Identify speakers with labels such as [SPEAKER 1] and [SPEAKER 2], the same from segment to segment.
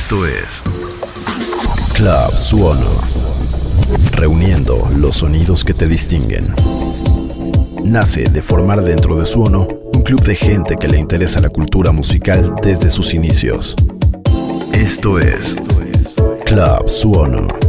[SPEAKER 1] Esto es Club Suono. Reuniendo los sonidos que te distinguen. Nace de formar dentro de Suono un club de gente que le interesa la cultura musical desde sus inicios. Esto es Club Suono.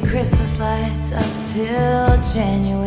[SPEAKER 1] the Christmas lights up till January.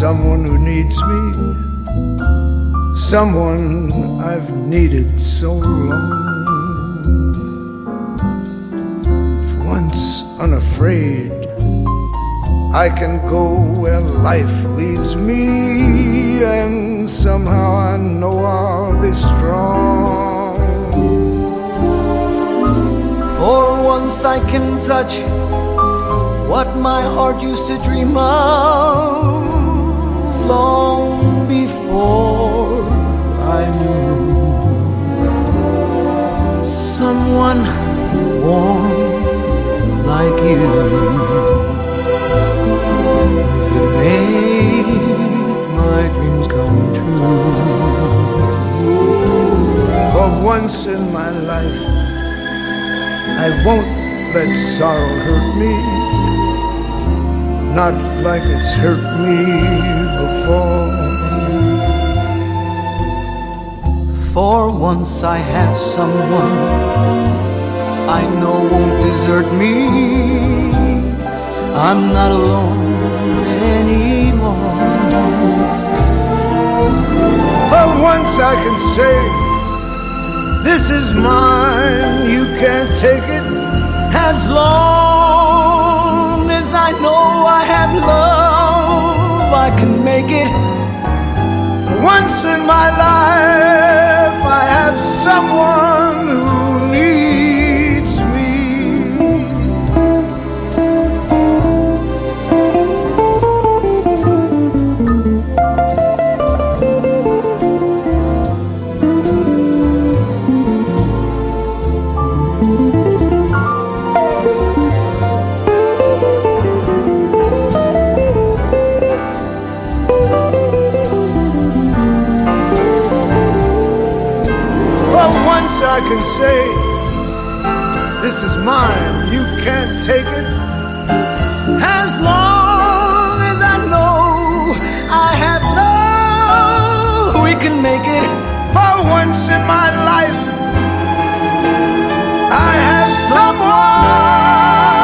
[SPEAKER 2] Someone who needs me, someone I've needed so long. For once unafraid, I can go where life leads me, and somehow I know I'll be strong.
[SPEAKER 3] For once I can touch what my heart used to dream of long before I knew someone warm like you could make my dreams come true.
[SPEAKER 2] For once in my life, I won't let sorrow hurt me, not like it's hurt me before.
[SPEAKER 3] For once I have someone I know won't desert me. I'm not alone anymore.
[SPEAKER 2] For once I can say, This is mine, you can't take it.
[SPEAKER 3] As long I know I have love, I can make it.
[SPEAKER 2] Once in my life, I have someone who needs. I can say, This is mine, you can't take it.
[SPEAKER 3] As long as I know I have love, we can make it.
[SPEAKER 2] For once in my life, I have someone.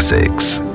[SPEAKER 4] classics.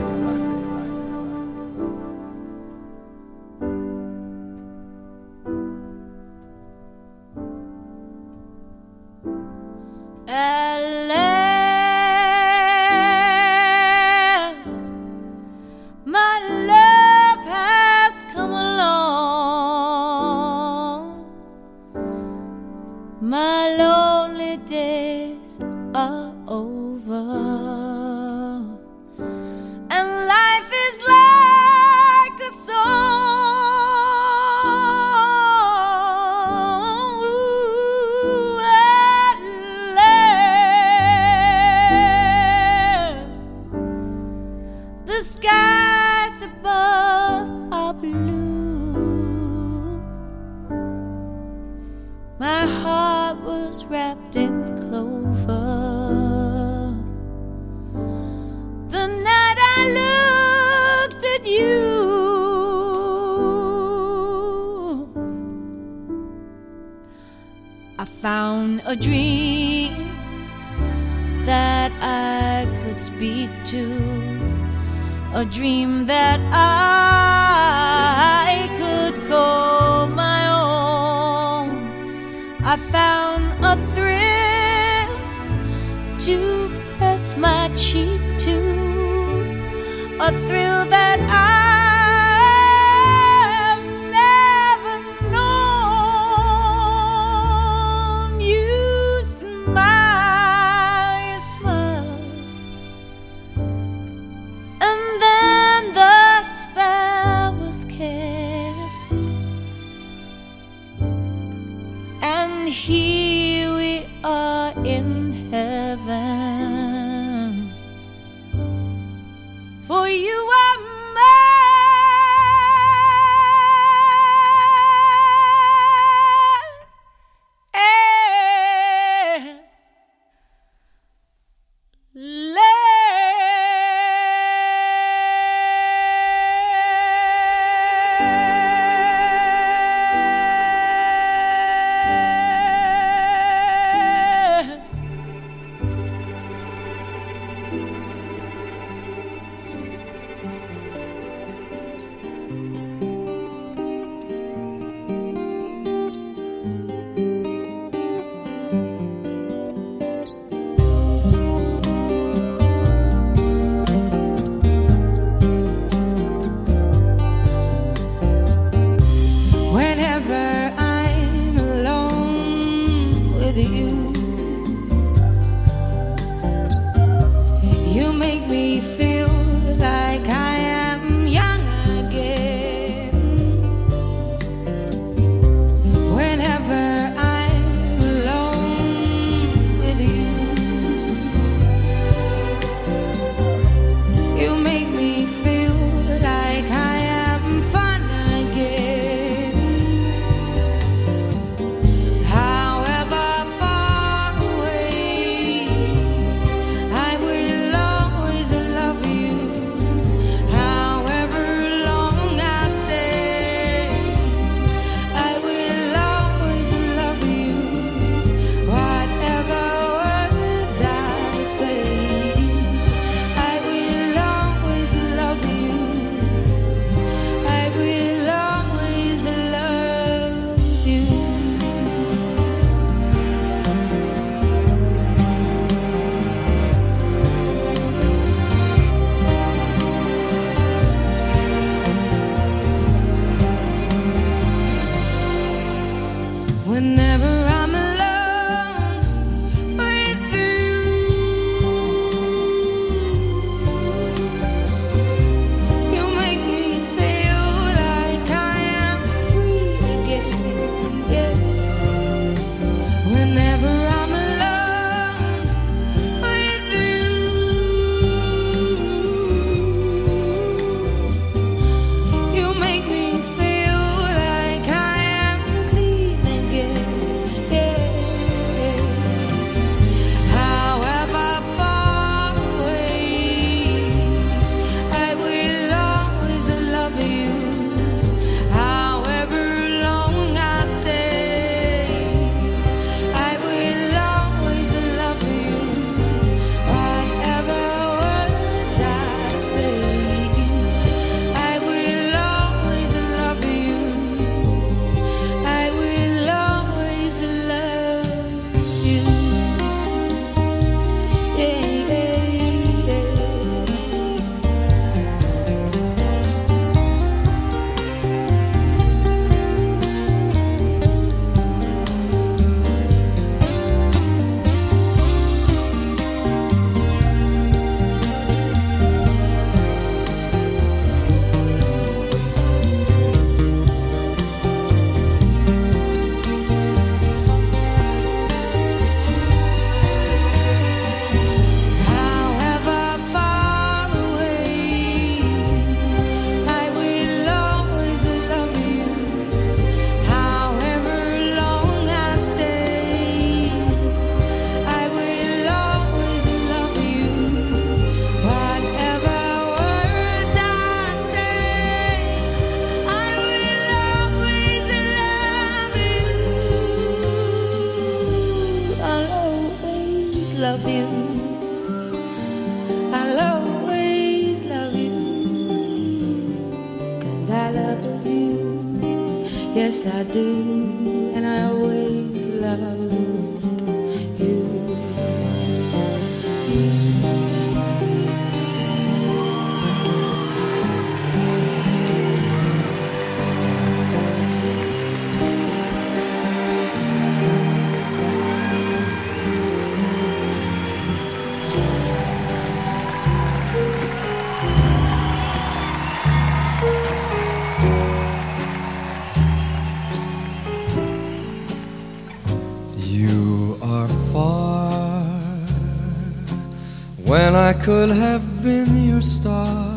[SPEAKER 5] Could
[SPEAKER 3] have been your star.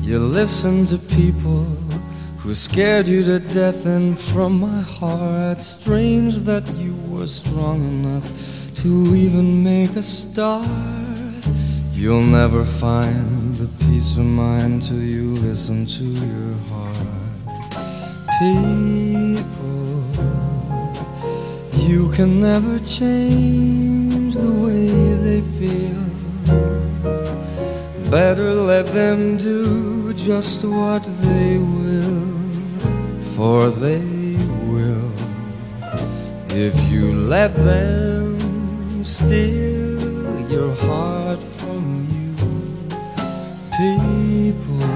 [SPEAKER 3] You listened to people who scared you to death, and from my heart, strange that you were strong enough to even make a start. You'll never find the peace of mind till you listen to your heart. People, you can never change the way they feel. Better let them do just what they will, for they will. If you let them steal your heart from you, people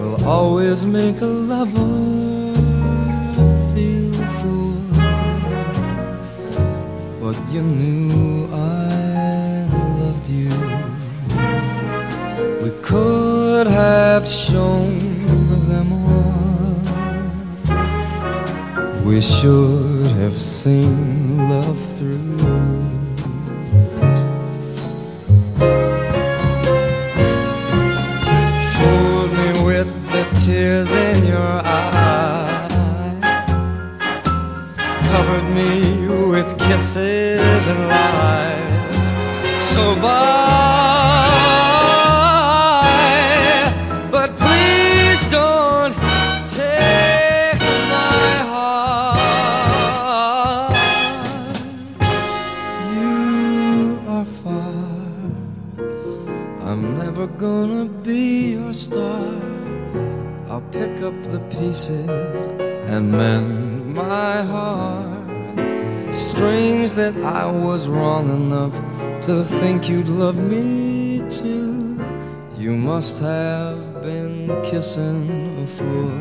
[SPEAKER 3] will always make a lover feel a fool. But you knew could have shown them all. We should have seen love through. Fooled me with the tears in your eyes, covered me with kisses and lies. So bye, the pieces and mend my heart. Strange that I was wrong enough to think you'd love me too. You must have been kissing a fool.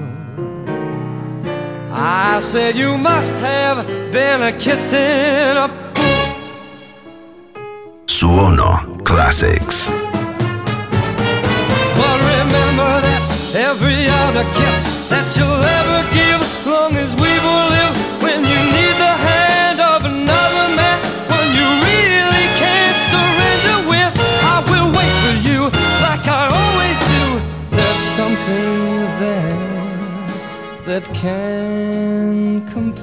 [SPEAKER 3] I said you must have been a kissing a
[SPEAKER 4] Suono Classics.
[SPEAKER 3] But remember this every other kiss that you'll ever give, long as we will live. When you need the hand of another man, when you really can't surrender with, I will wait for you like I always do. There's something there that can compare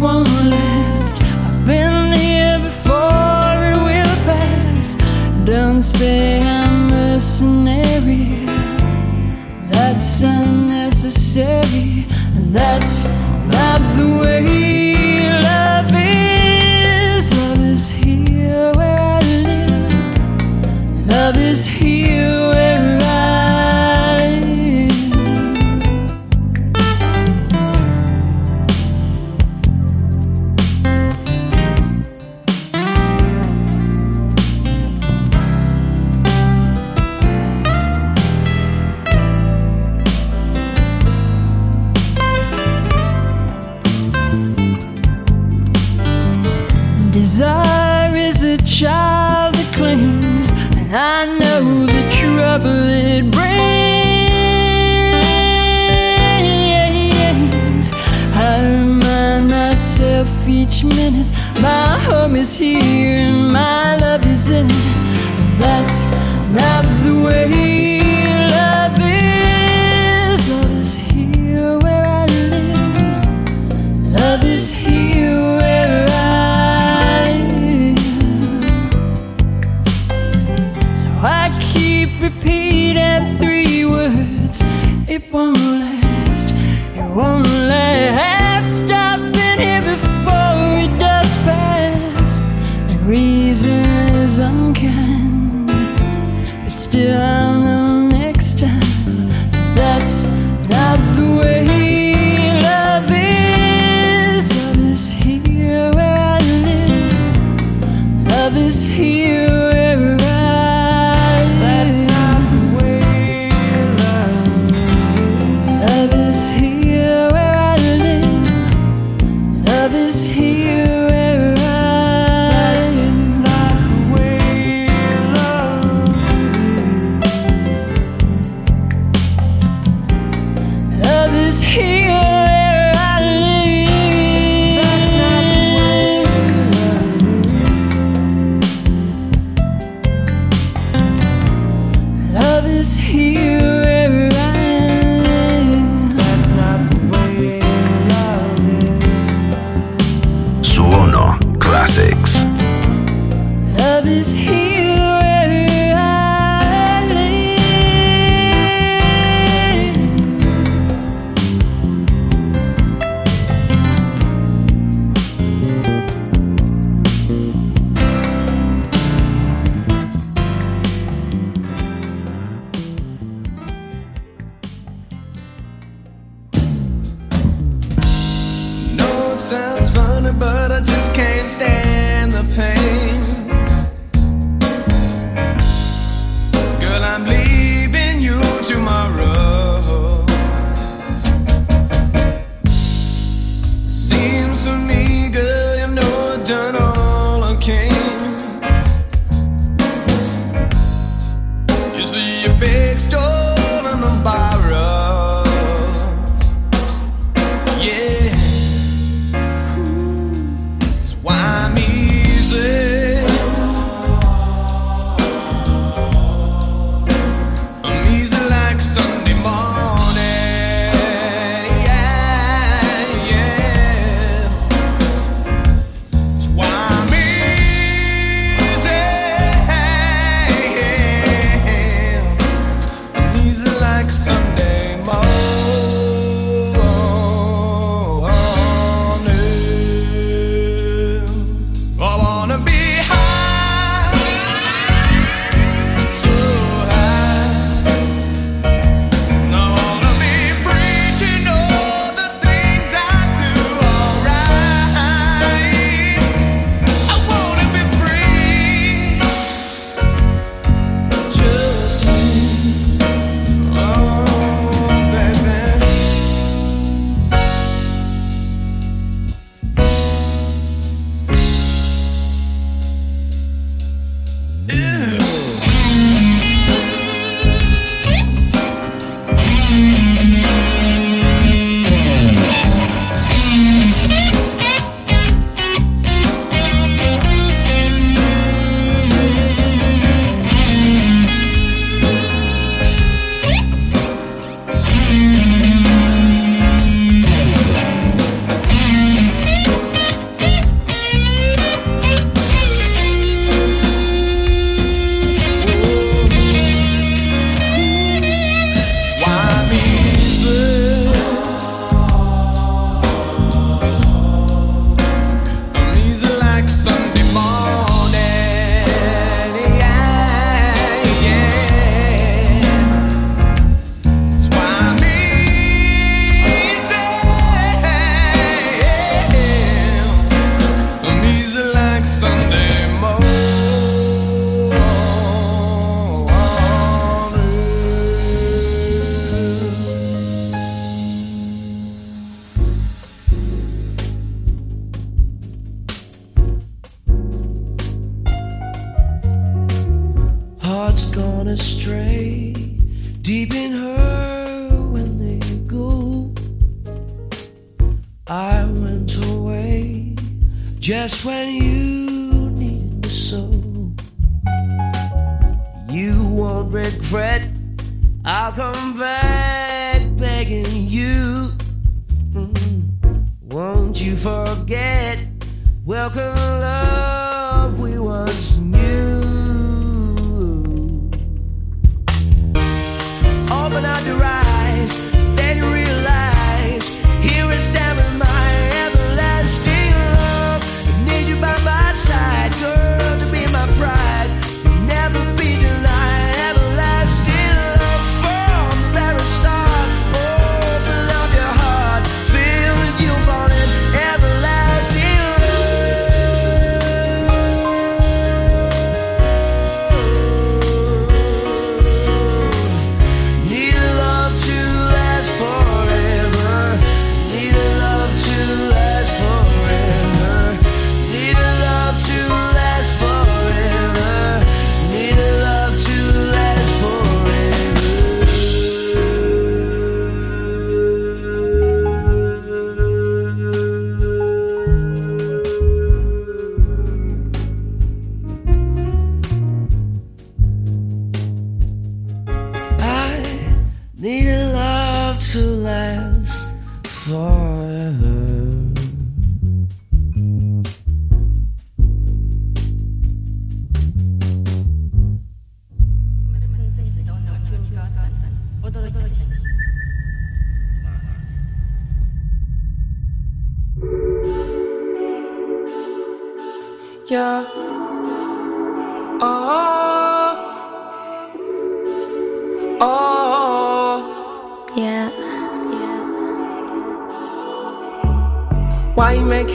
[SPEAKER 6] one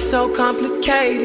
[SPEAKER 7] so
[SPEAKER 8] complicated?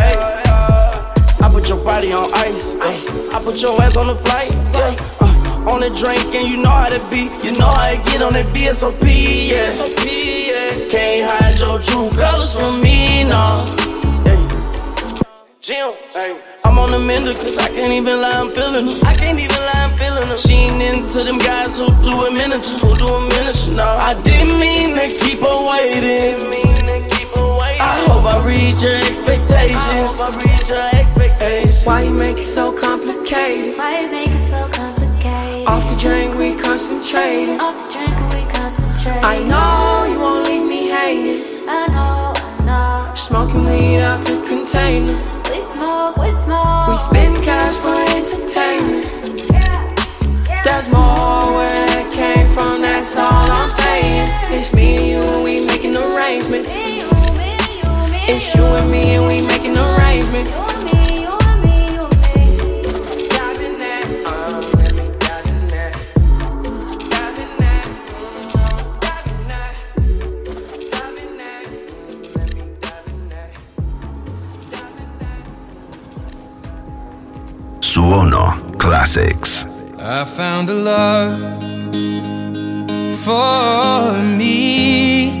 [SPEAKER 9] Put your body on ice. ice. I put your ass on the flight. Yeah. Uh, on the drink, and you know how to be. You know how to get on that BSOP. Yeah. yeah. Can't hide your true colors from me, no. Jim, hey. I'm on the mender, cause I can't even lie, I'm feeling her. I can't even lie, I'm feeling her. She ain't into them guys who do a miniature, who do a miniature, no. I didn't mean to keep her waiting. I hope reach your expectations. I reach your expectations.
[SPEAKER 8] Why you make it so complicated?
[SPEAKER 5] Why you make it so complicated?
[SPEAKER 8] Off the drink, we concentrating.
[SPEAKER 5] Off the drink, we concentrate.
[SPEAKER 8] I know you won't leave me hanging.
[SPEAKER 5] I know, I know.
[SPEAKER 8] Smoking weed out the container.
[SPEAKER 5] We smoke, we smoke.
[SPEAKER 8] We spend cash for entertainment. There's more where that came from. That's all I'm saying. It's me and you and we making arrangements. It's you and me and we making arrangements.
[SPEAKER 4] Suono Classics.
[SPEAKER 3] I found a love for me.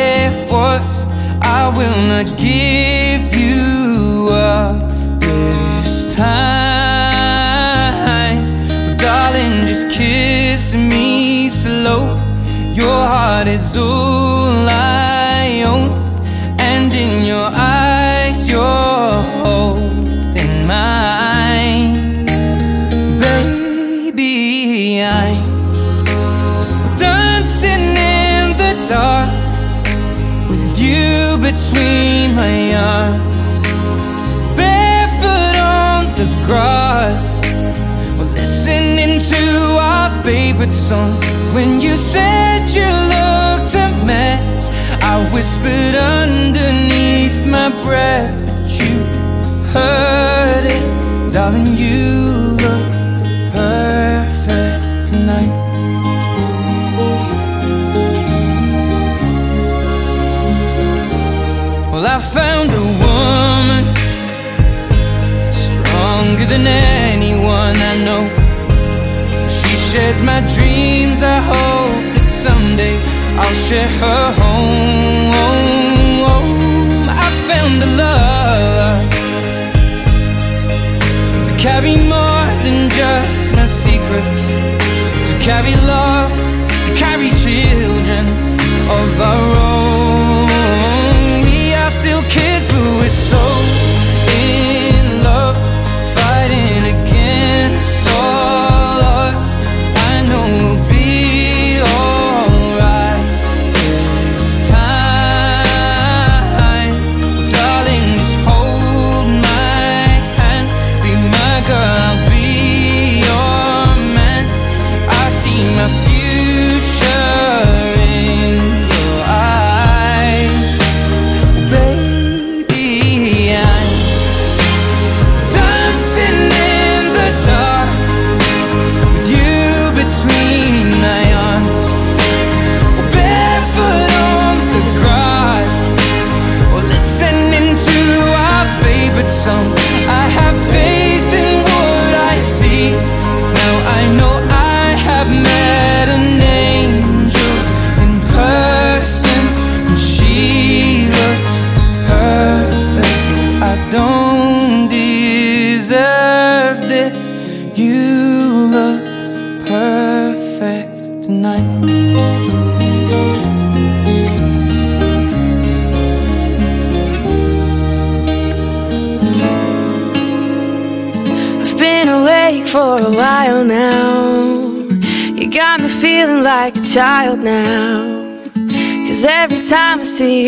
[SPEAKER 3] will not give you up this time. Darling, just kiss me slow. Your heart is all arms, barefoot on the grass. We're listening to our favorite song. When you said you looked a mess, I whispered underneath my breath, but you heard it, darling. You found a woman stronger than anyone I know. She shares my dreams. I hope that someday I'll share her home. I found a love to carry more than just my secrets, to carry love, to carry children of our own.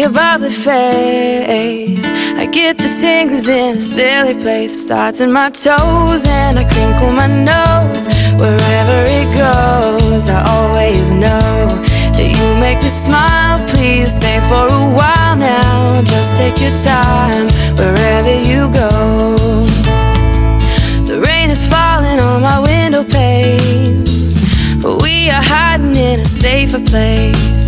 [SPEAKER 3] Your
[SPEAKER 7] bubbly face, I get the tingles in a silly place. It starts in my toes and I crinkle my nose. Wherever it goes, I always know that you make me smile. Please stay for a while now. Just take your time wherever you go. The rain is falling on my window pane. But we are hiding in a safer place.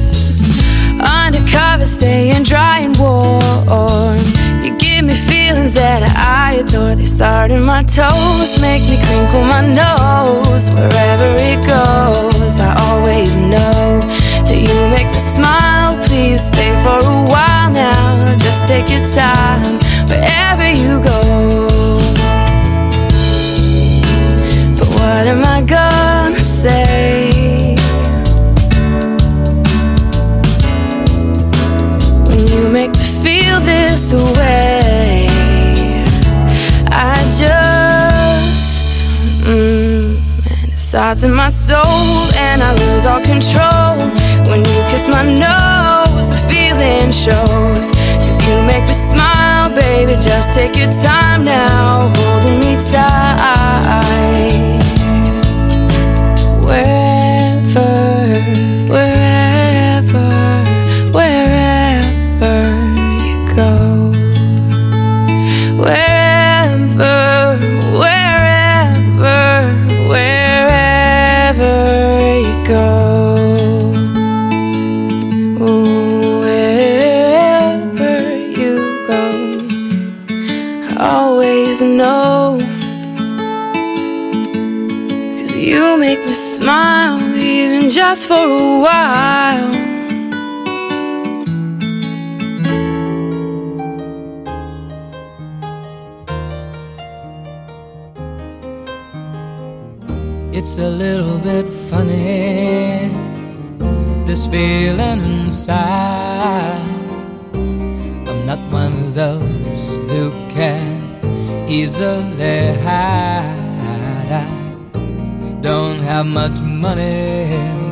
[SPEAKER 7] Undercover, staying dry and warm. You give me feelings that I adore. They start in my toes, make me crinkle my nose. Wherever it goes, I always know that you make me smile. Please stay for a while now. Just take your time wherever you go. But what am I gonna passed away. I just mm, and it starts in my soul, and I lose all control when you kiss my nose. The feeling shows, cause you make me smile, baby. Just take your time now, holding me tight. Just for a while.
[SPEAKER 3] It's a little bit funny, this feeling inside. I'm not one of those who can easily hide. I don't have much money,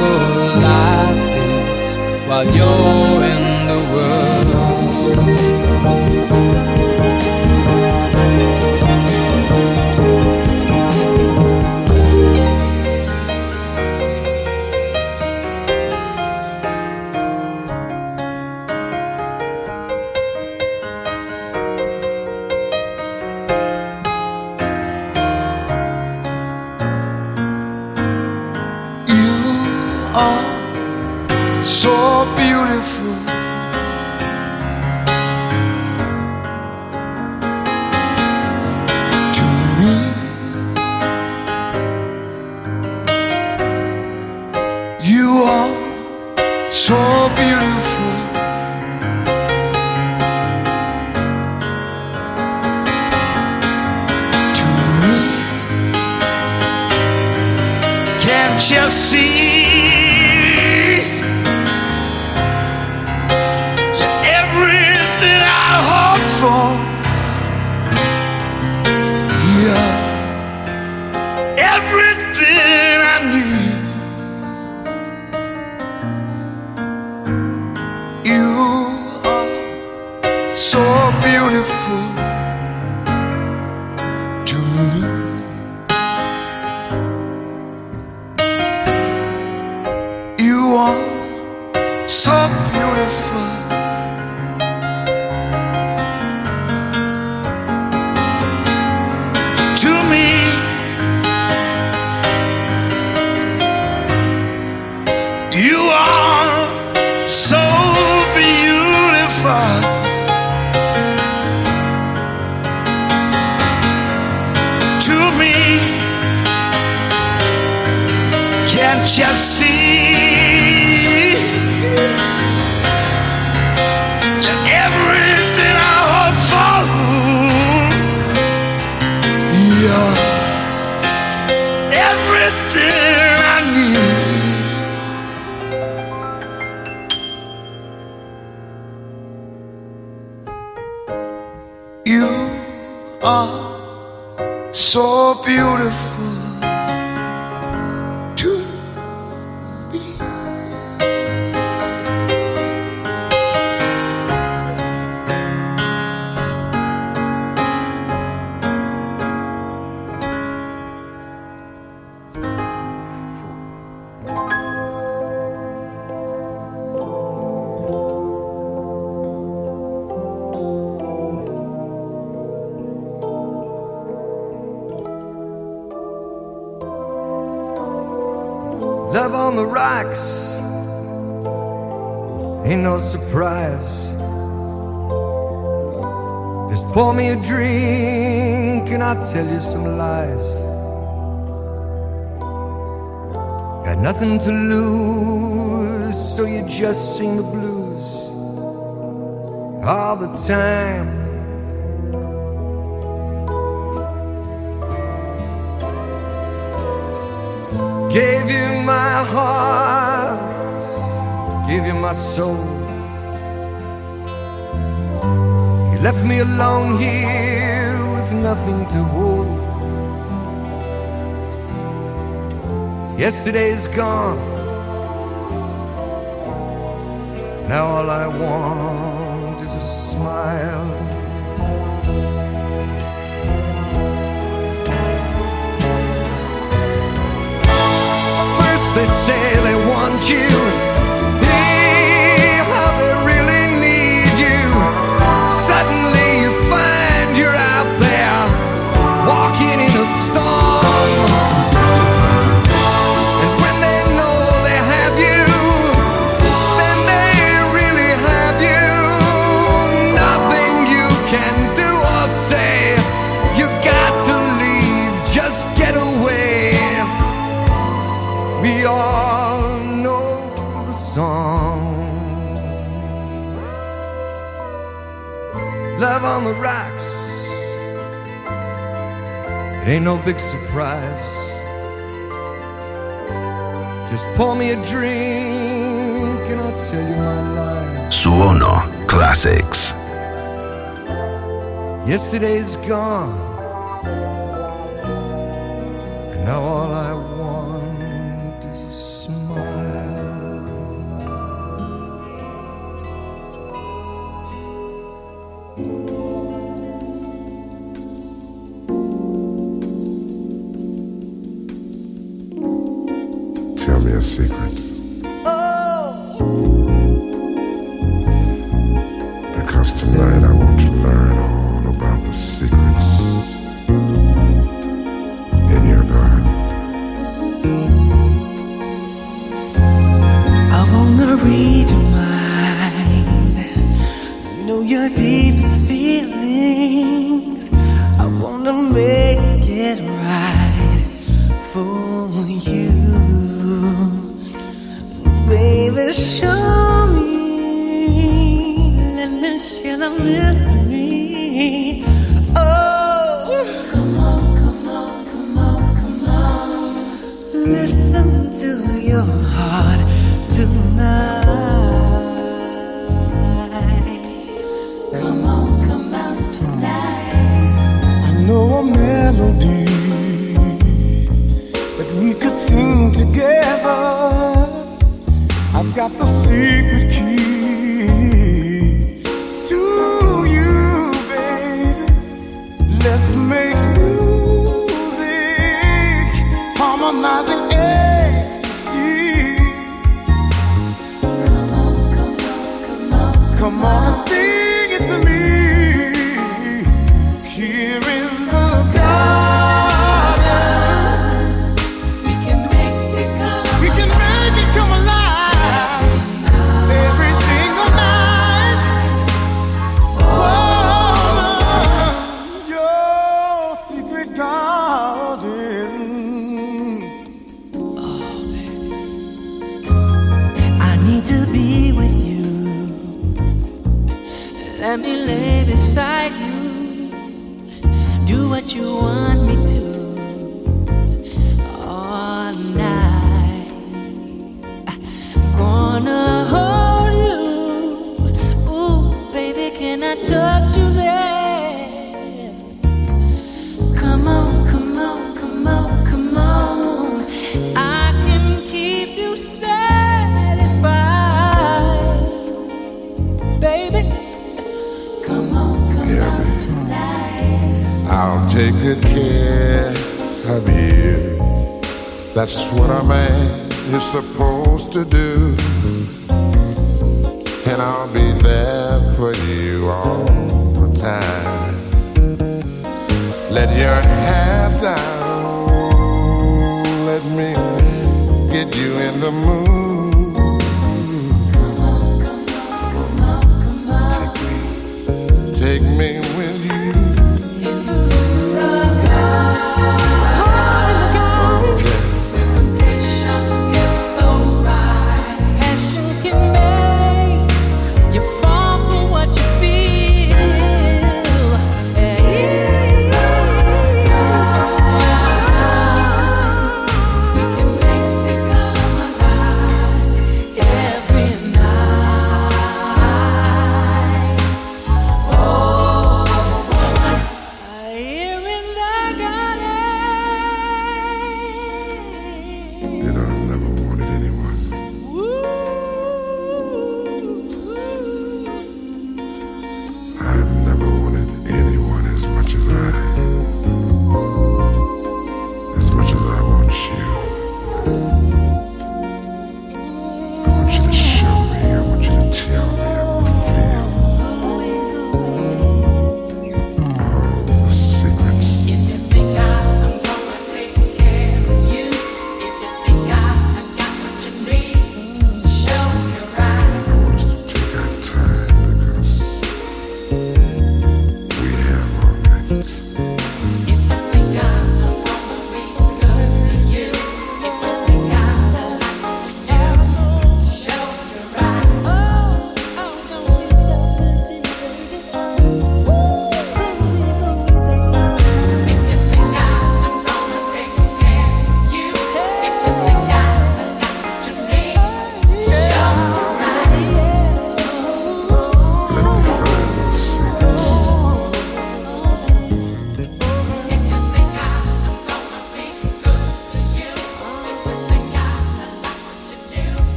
[SPEAKER 3] wonderful life is while you're
[SPEAKER 2] sing the blues all the time. Gave you my heart, gave you my soul. You left me alone here with nothing to hold. Yesterday's gone. all I want is a smile. First they say they want you the rocks. It ain't no big surprise. Just pour me a drink and I'll tell you my life.
[SPEAKER 1] Suono Classics.
[SPEAKER 2] Yesterday's gone.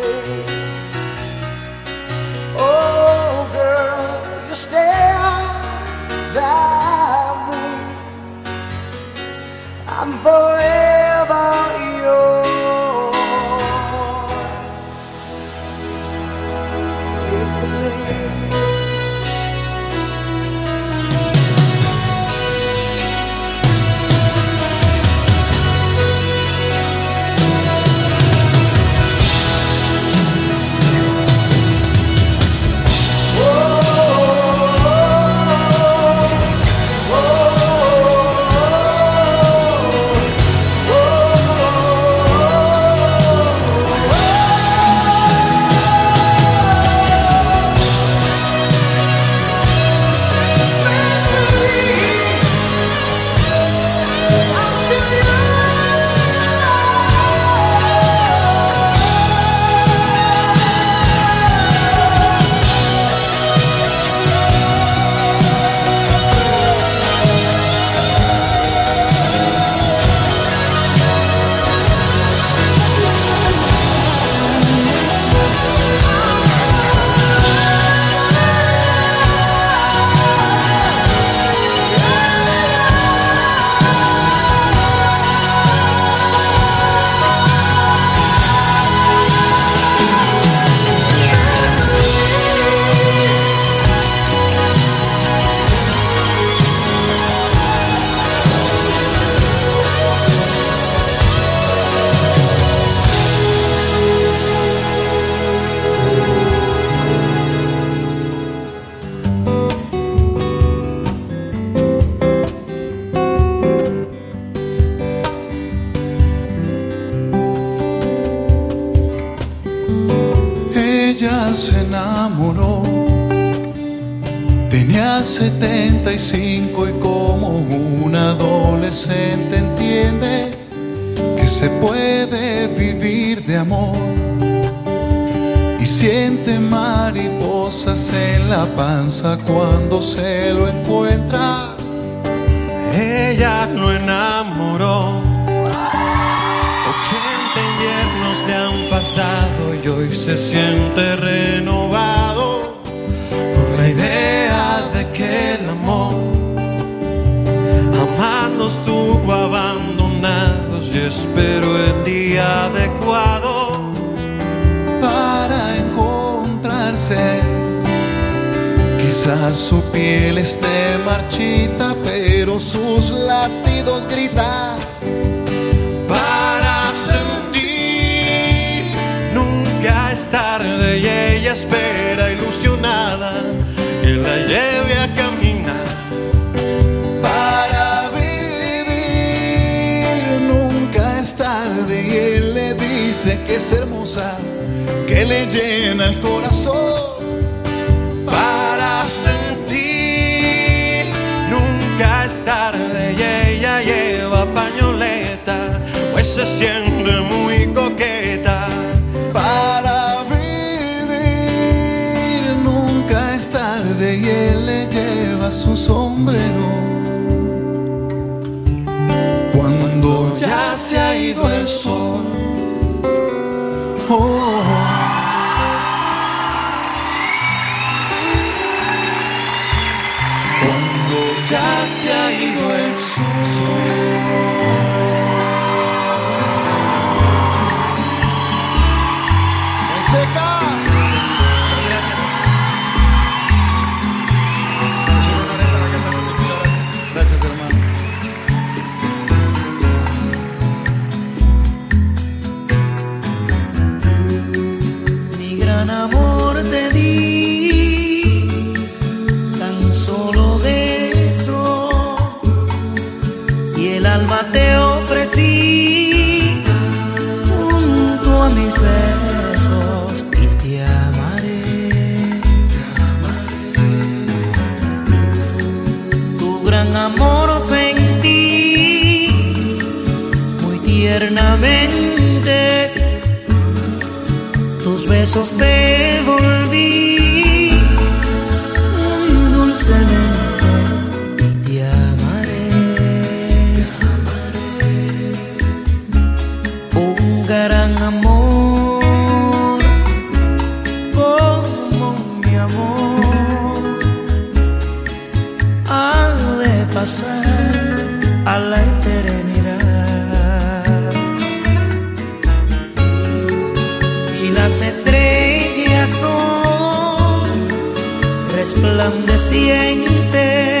[SPEAKER 10] vez. besos de
[SPEAKER 11] volver. resplandeciente.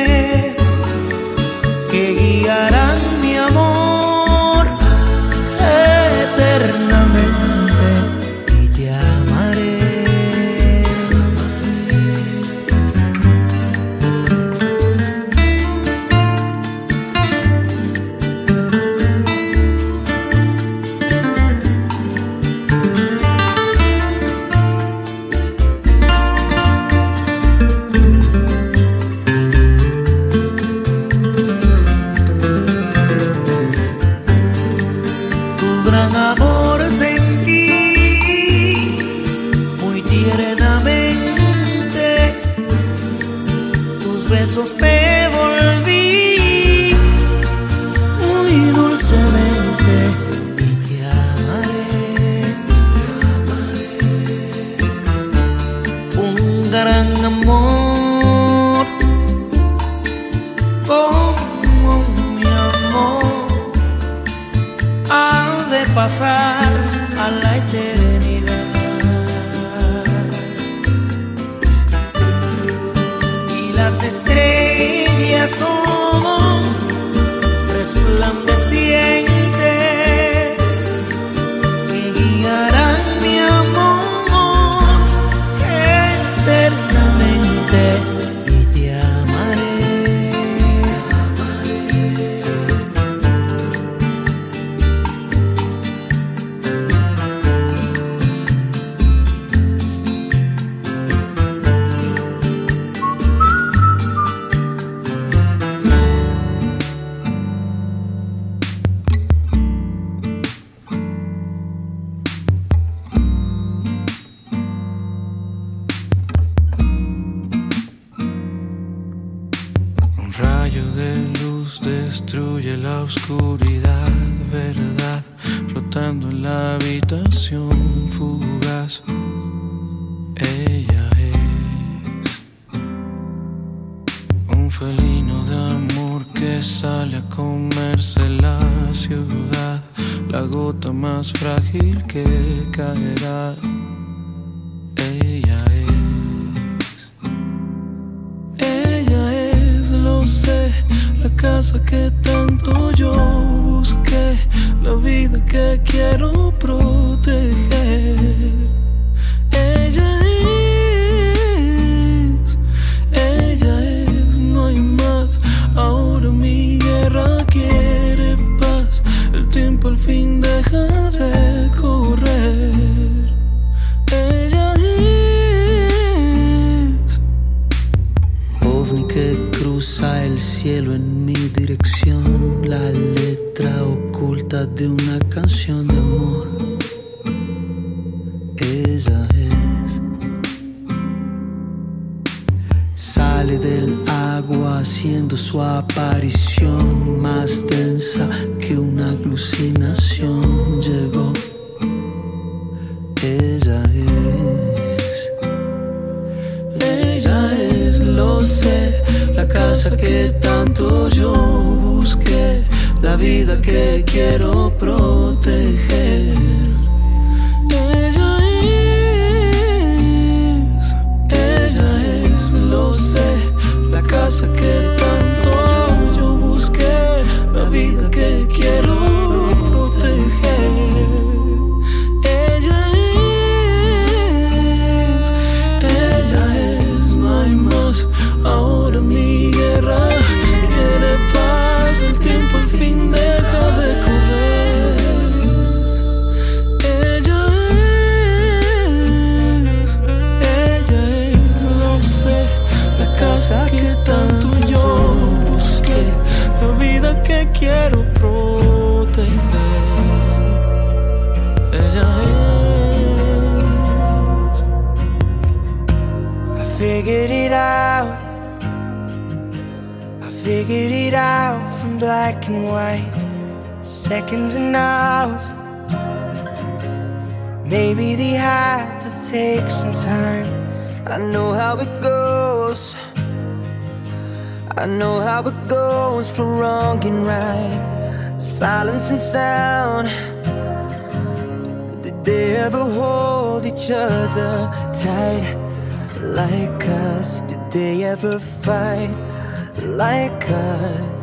[SPEAKER 11] seconds and hours. Maybe they had to take some time. I know how it goes. I know how it goes for wrong and right. Silence and sound.
[SPEAKER 12] Did they ever hold each other tight like us? Did they ever fight like us?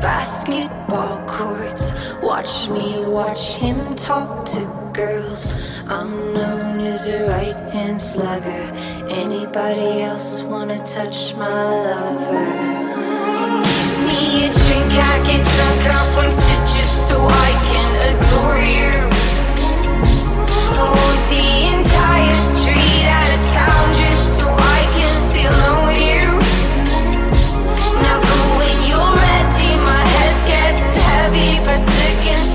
[SPEAKER 5] basketball courts. Watch me watch him talk to girls. I'm known as a right hand slugger. Anybody else wanna touch my lover? Me a drink, I get drunk off one sip just so I can adore you. I want the entire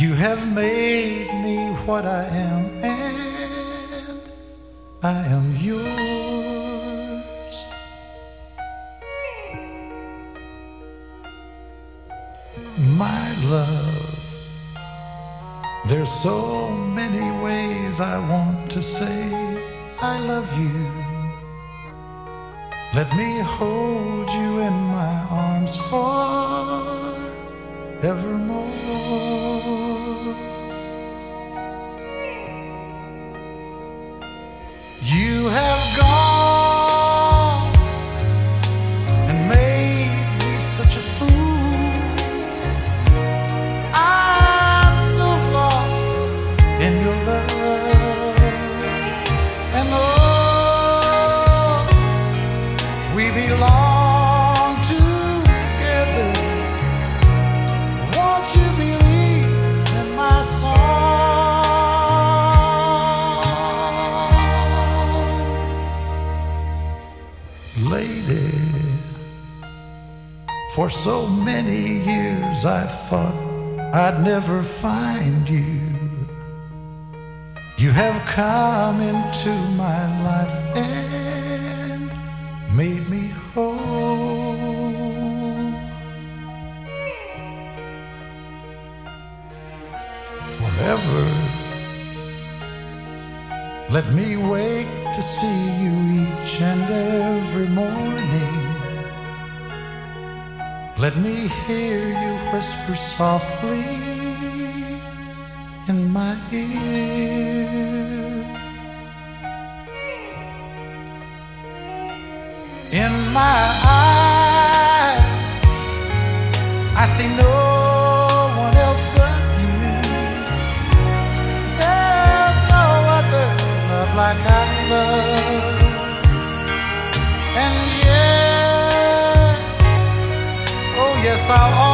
[SPEAKER 5] You
[SPEAKER 13] have made me what I am, and I am yours. My love, there's so many ways I want to say I love you. Let me hold you in my arms forevermore. You have gone for so many years I thought I'd never find you. You have come into my life and made me whole. Forever, let me wake to see you each and every morning. Let me hear you whisper softly in my ear. In my eyes, I see no one else but you. There's no other love like I love. I'll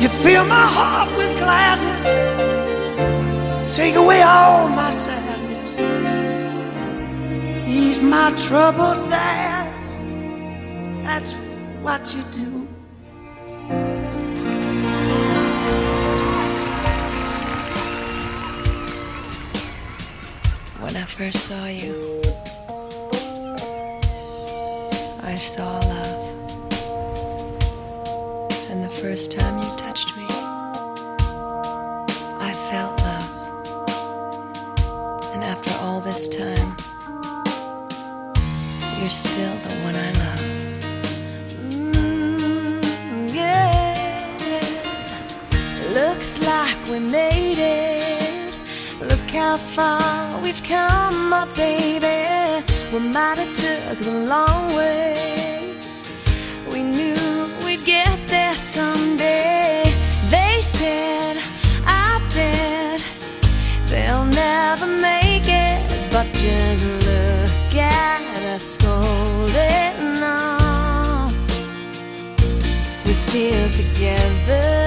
[SPEAKER 13] You
[SPEAKER 2] fill my heart with gladness. Take away all my sadness. Ease my troubles. That's, that's what you do.
[SPEAKER 5] When I first saw you, I saw love first time you touched me, I felt love. And after all this time, you're still the one I love.
[SPEAKER 4] Mm, yeah. Looks like we made it. Look how far we've come, my baby. We might have took the long way. Just look at us holding on. We're still together.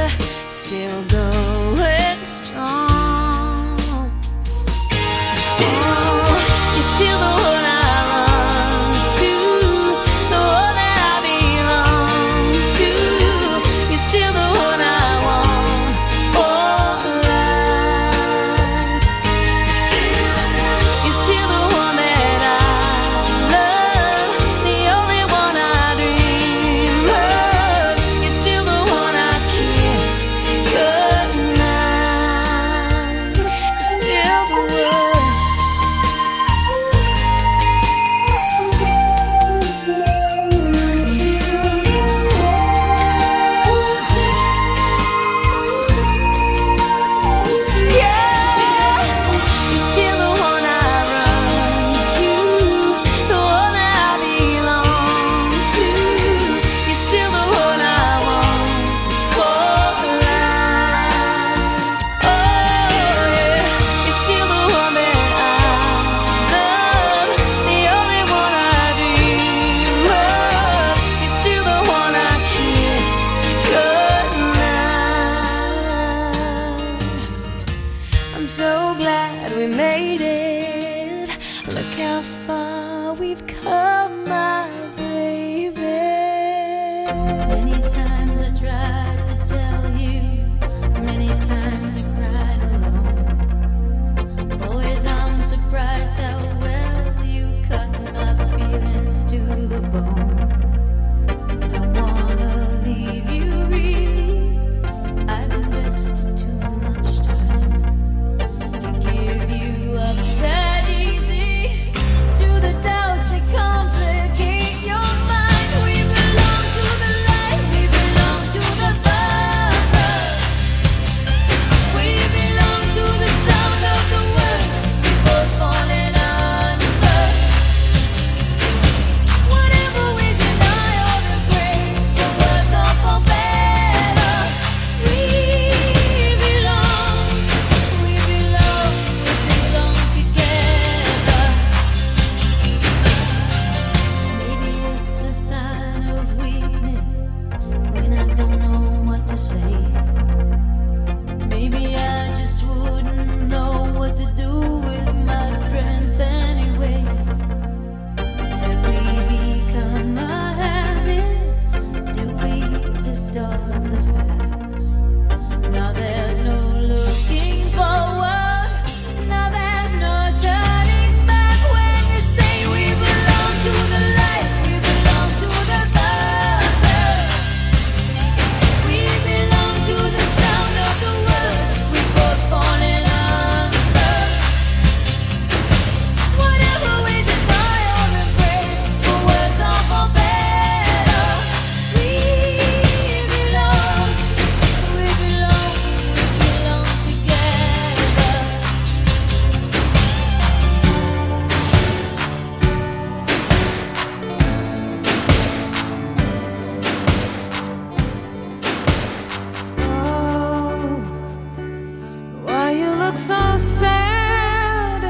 [SPEAKER 7] look so sad.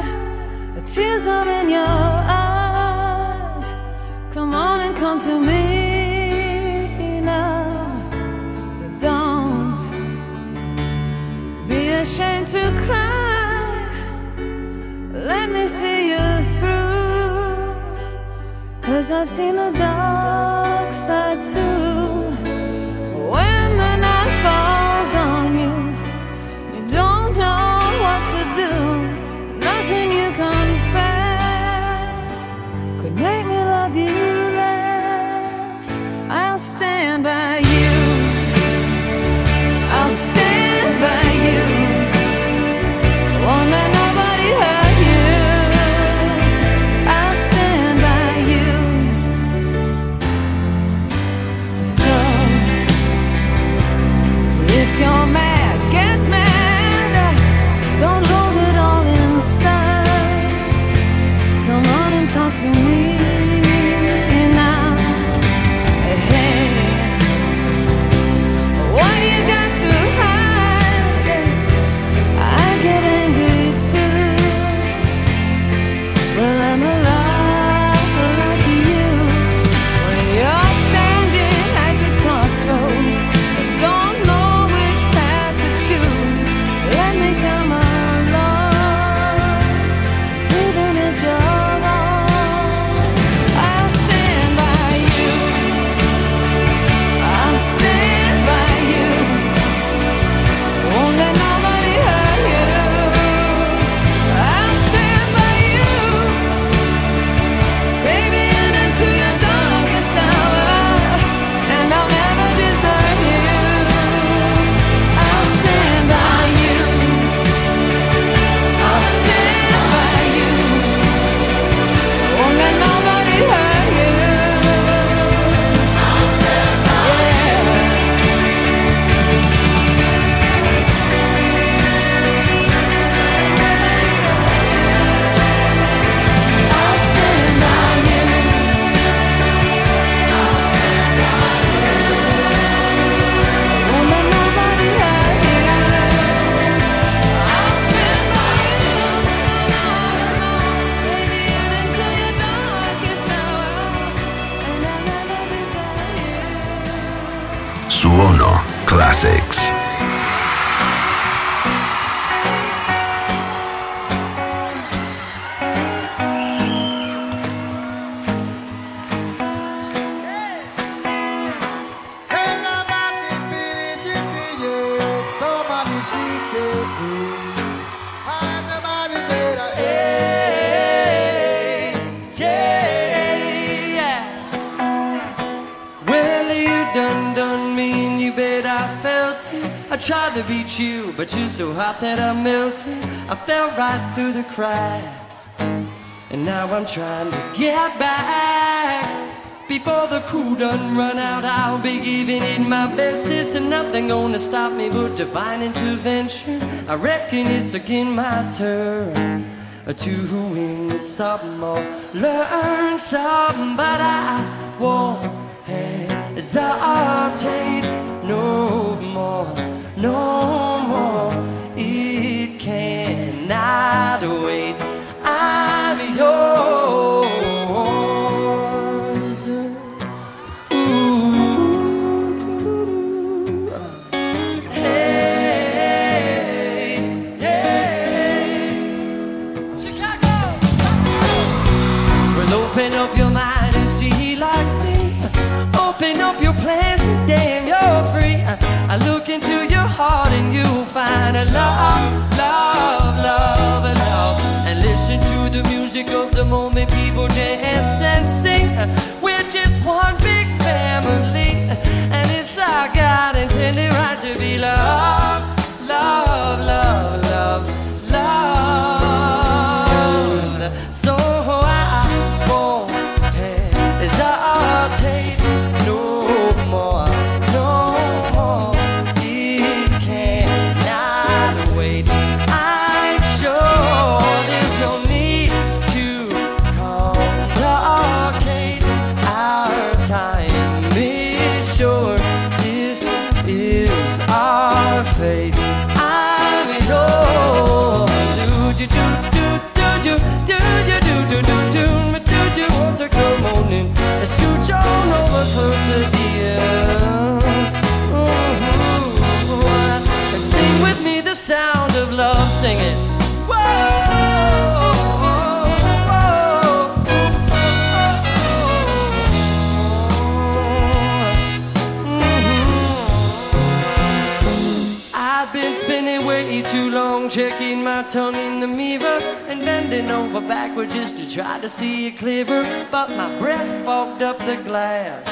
[SPEAKER 7] The tears are in your eyes. Come on and come to me now. But don't be ashamed to cry. Let me see you through. Cause I've seen the dark side too. But you're
[SPEAKER 14] so hot that I melted. I fell right through the cracks. And now I'm trying to get back. Before the cool done run out, I'll be giving it my best. This and nothing gonna stop me but divine intervention. I reckon it's again my turn to win some or learn some, but I won't hesitate no more, no more. It cannot wait. I'm find a love, love, love, and love. And listen to the music of the moment, people dance and sing. We're just one big family, and it's our God intended right to be loved, backward just to try to see it clearer. But my breath fogged up the glass,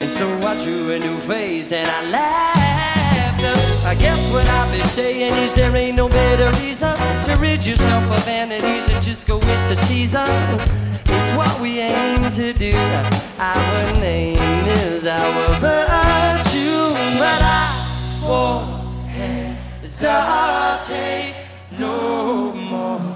[SPEAKER 14] and so I drew a new face and I laughed. I guess what I've been saying is there ain't no better reason to rid yourself of vanities and just go with the seasons. It's what we aim to do. Our name is our virtue, but I won't hesitate no more,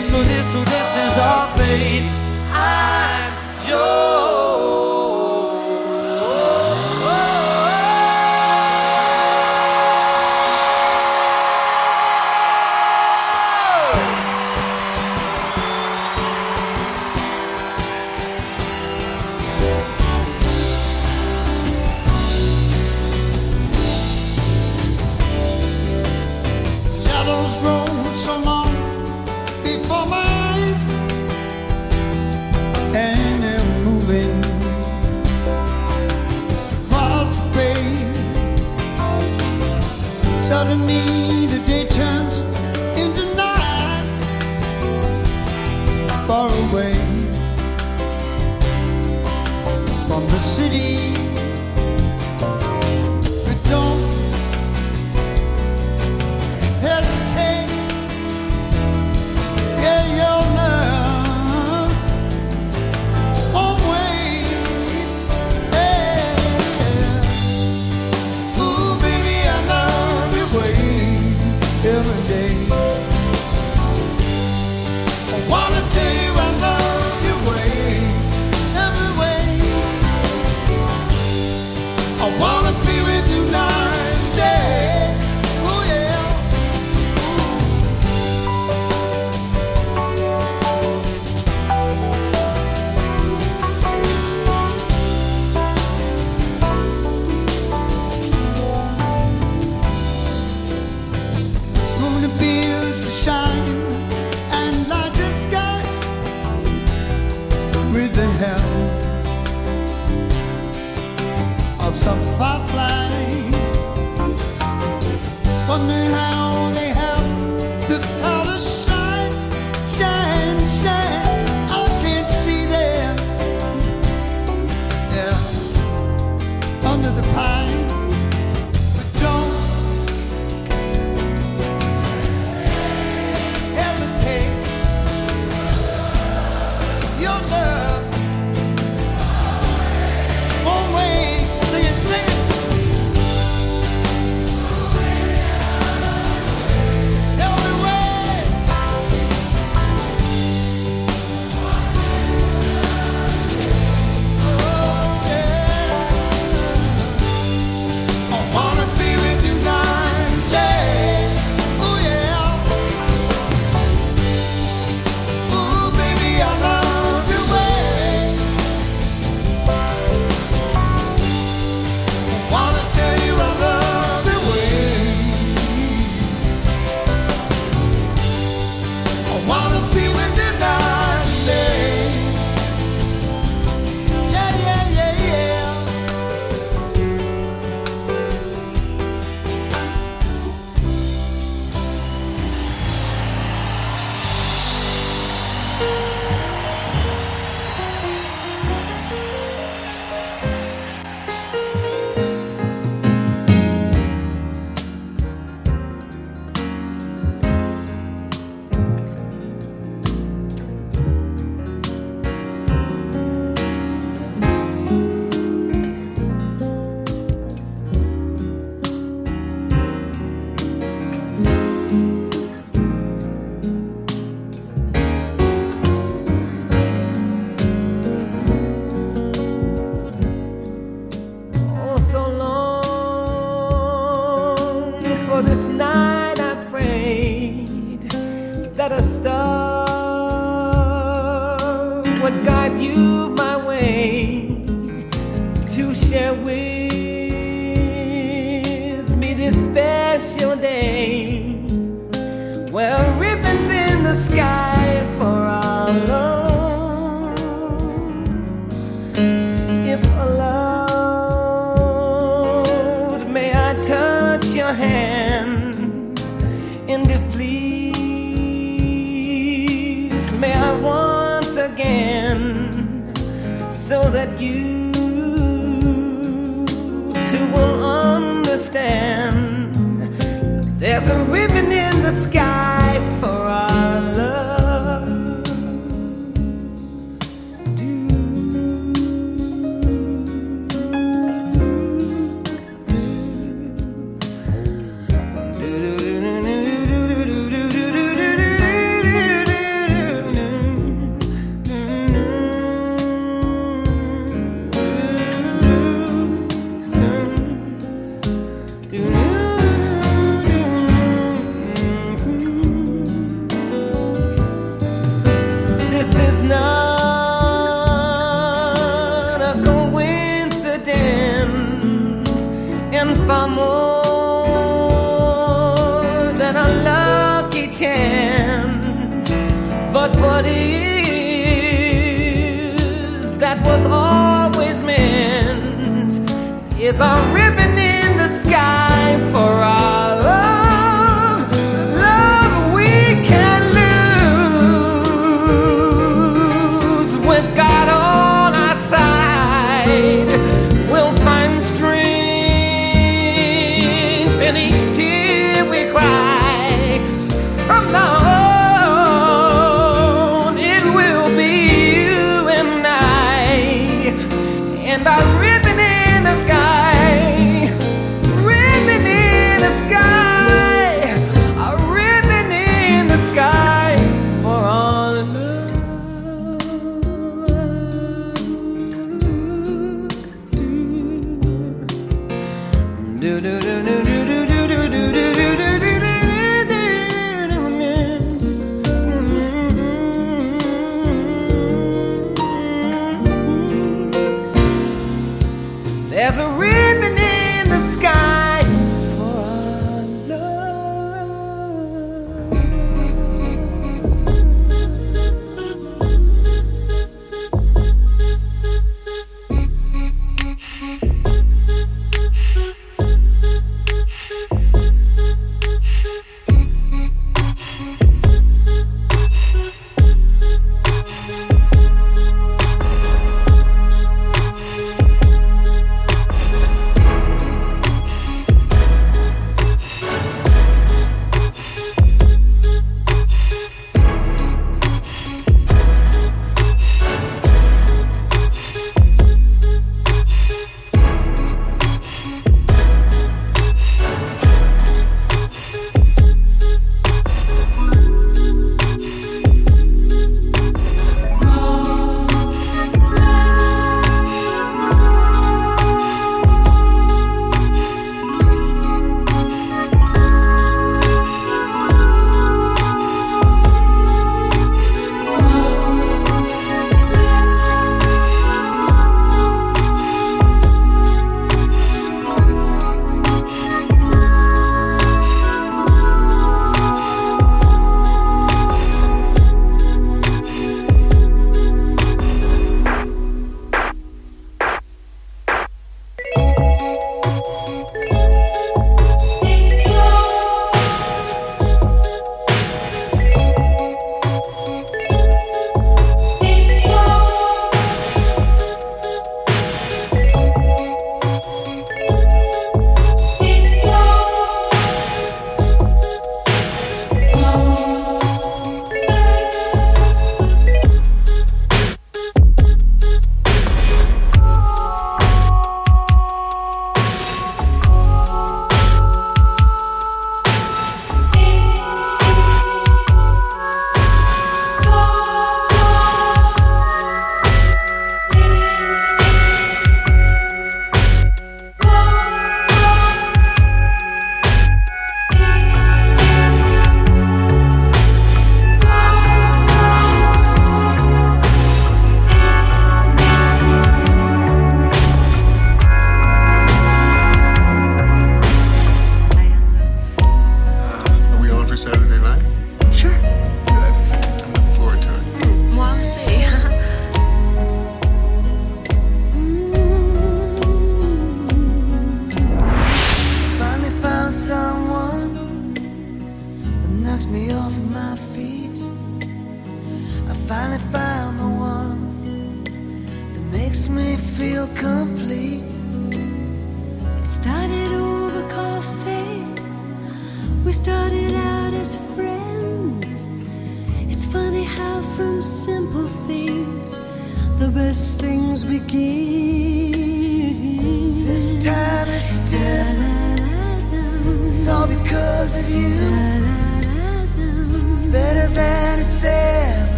[SPEAKER 14] This this or this is our fate. I'm
[SPEAKER 13] Shadows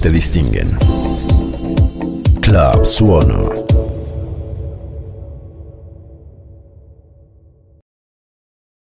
[SPEAKER 10] te
[SPEAKER 1] distingue.